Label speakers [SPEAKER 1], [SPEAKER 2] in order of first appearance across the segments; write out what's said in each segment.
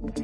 [SPEAKER 1] Thank you.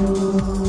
[SPEAKER 1] you.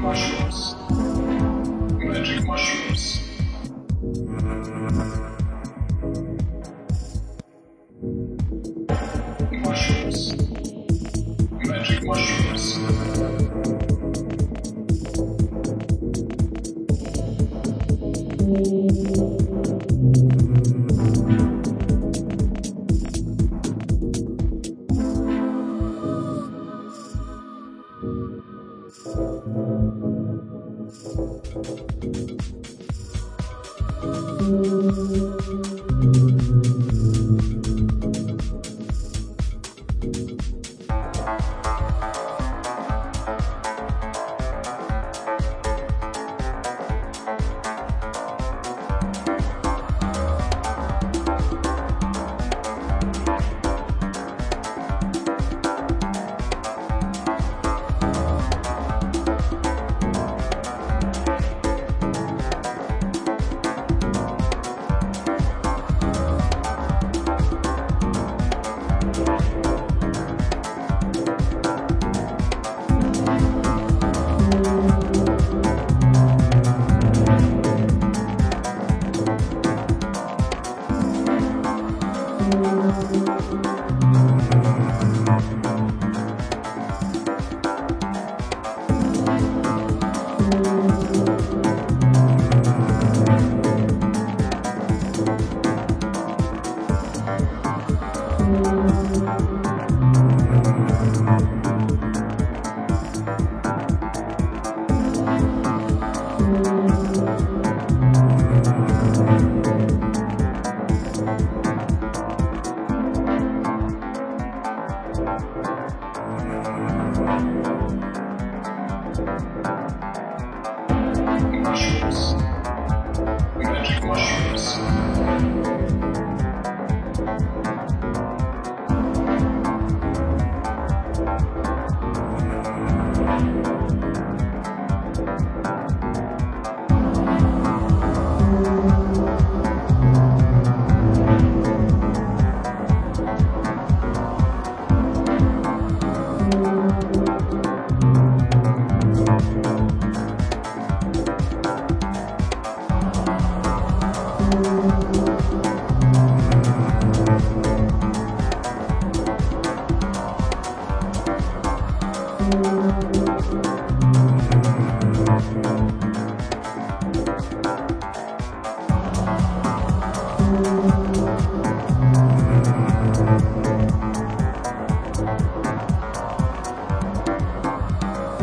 [SPEAKER 1] mushrooms. Magic mushrooms. Thank you. you.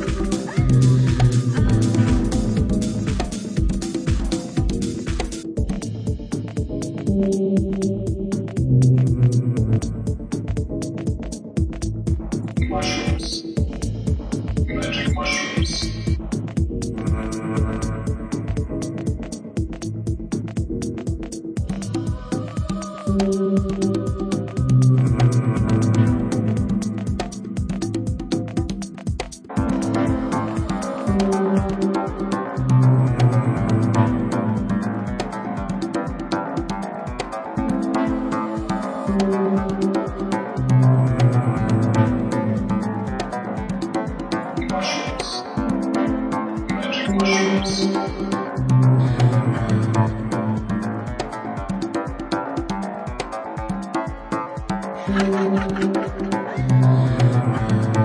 [SPEAKER 1] thank you Thank you.